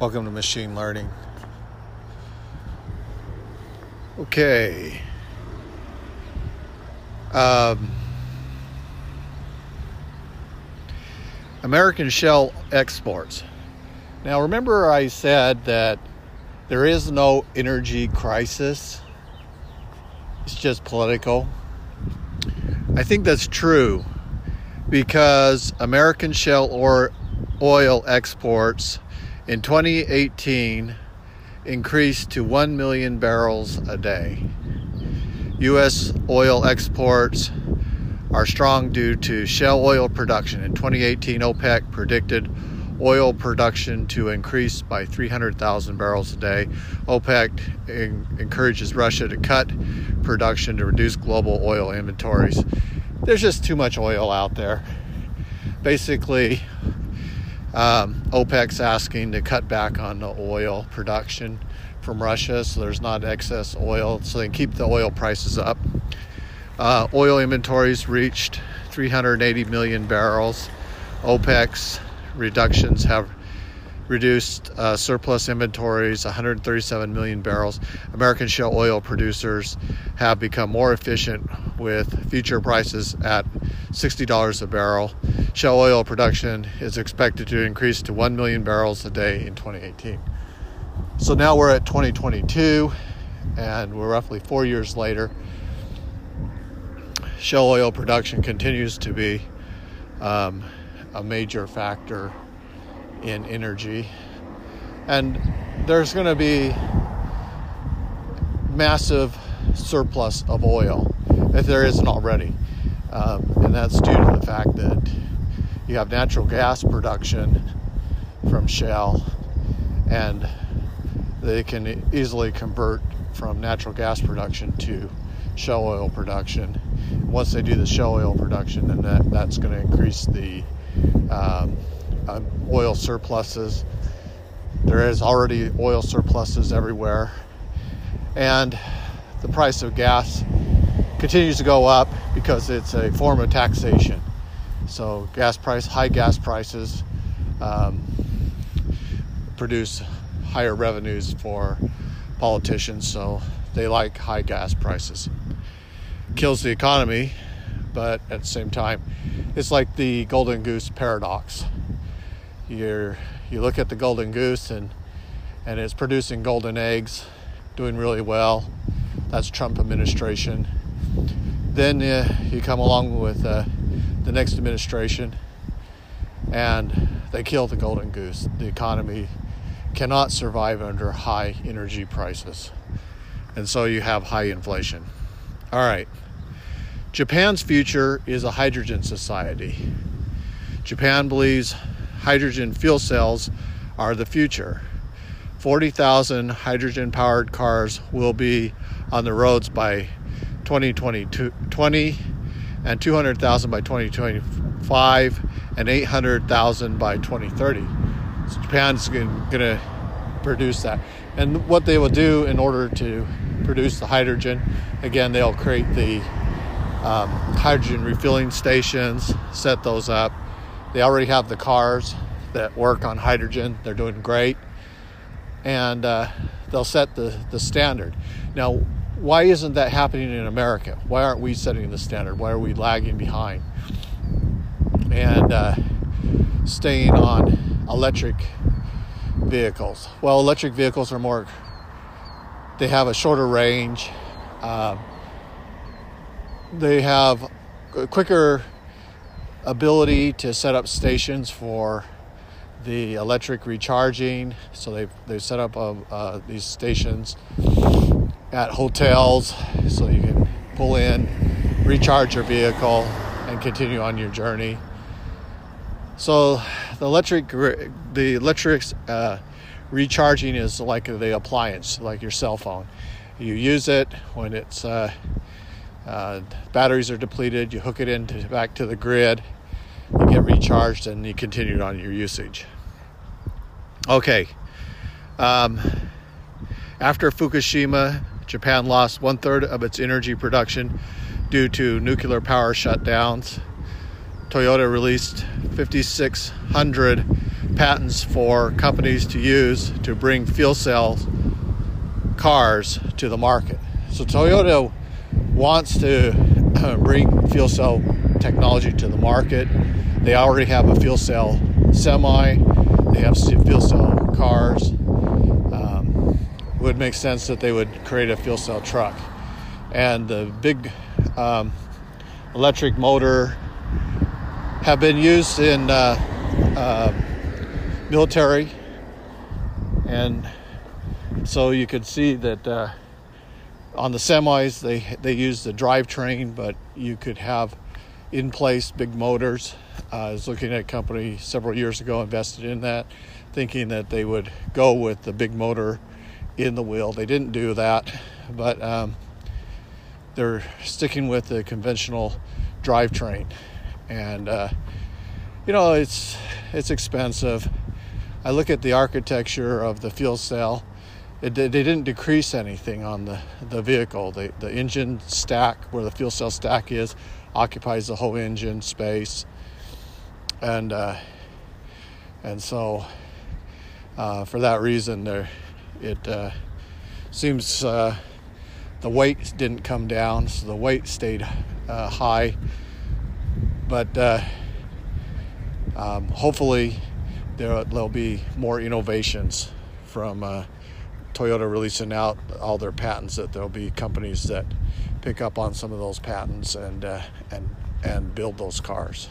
Welcome to Machine Learning. Okay. Um, American shale exports. Now, remember, I said that there is no energy crisis, it's just political. I think that's true because American shale or oil exports in 2018 increased to 1 million barrels a day. U.S. oil exports are strong due to shale oil production. In 2018, OPEC predicted oil production to increase by 300,000 barrels a day. OPEC in- encourages Russia to cut production to reduce global oil inventories. There's just too much oil out there. Basically, um, OPEC's asking to cut back on the oil production from Russia so there's not excess oil, so they can keep the oil prices up. Uh, oil inventories reached 380 million barrels. OPEC's reductions have reduced uh, surplus inventories 137 million barrels. American shale oil producers have become more efficient with future prices at $60 a barrel. Shale oil production is expected to increase to 1 million barrels a day in 2018. So now we're at 2022 and we're roughly four years later. Shale oil production continues to be um, a major factor in energy. And there's going to be massive surplus of oil if there isn't already. Um, and that's due to the fact that you have natural gas production from shale and they can easily convert from natural gas production to shale oil production. Once they do the shale oil production, then that, that's going to increase the um, uh, oil surpluses. There is already oil surpluses everywhere, and the price of gas continues to go up because it's a form of taxation. So gas price, high gas prices, um, produce higher revenues for politicians. So they like high gas prices. Kills the economy, but at the same time, it's like the golden goose paradox. You're, you look at the golden goose and and it's producing golden eggs, doing really well. That's Trump administration. Then uh, you come along with uh, the next administration, and they kill the golden goose. The economy cannot survive under high energy prices, and so you have high inflation. All right. Japan's future is a hydrogen society. Japan believes hydrogen fuel cells are the future. 40,000 hydrogen powered cars will be on the roads by 2020 and 200,000 by 2025 and 800,000 by 2030. So Japan's going to produce that. And what they will do in order to produce the hydrogen, again, they'll create the um, hydrogen refueling stations, set those up. They already have the cars that work on hydrogen, they're doing great and uh, they'll set the, the standard. Now, why isn't that happening in America? Why aren't we setting the standard? Why are we lagging behind and uh, staying on electric vehicles? Well, electric vehicles are more, they have a shorter range, uh, they have a quicker ability to set up stations for the electric recharging. So they've, they've set up uh, uh, these stations at hotels so you can pull in, recharge your vehicle, and continue on your journey. So the electric, the electric uh, recharging is like the appliance, like your cell phone. You use it when it's uh, uh, batteries are depleted. You hook it into back to the grid you get recharged and you continue on your usage. Okay. Um, after Fukushima, Japan lost one third of its energy production due to nuclear power shutdowns. Toyota released 5,600 patents for companies to use to bring fuel cell cars to the market. So Toyota wants to bring fuel cell technology to the market. They already have a fuel cell semi. They have fuel cell cars. Would make sense that they would create a fuel cell truck, and the big um, electric motor have been used in uh, uh, military, and so you could see that uh, on the semis they they use the drivetrain, but you could have in place big motors. I was looking at a company several years ago, invested in that, thinking that they would go with the big motor in the wheel. They didn't do that, but um, they're sticking with the conventional drivetrain, and uh, you know it's it's expensive. I look at the architecture of the fuel cell. It, they didn't decrease anything on the, the vehicle. The, the engine stack, where the fuel cell stack is, occupies the whole engine space. And, uh, and so, uh, for that reason, there, it uh, seems uh, the weight didn't come down, so the weight stayed uh, high. But uh, um, hopefully, there, there'll be more innovations from uh, Toyota releasing out all their patents. That there'll be companies that pick up on some of those patents and uh, and and build those cars.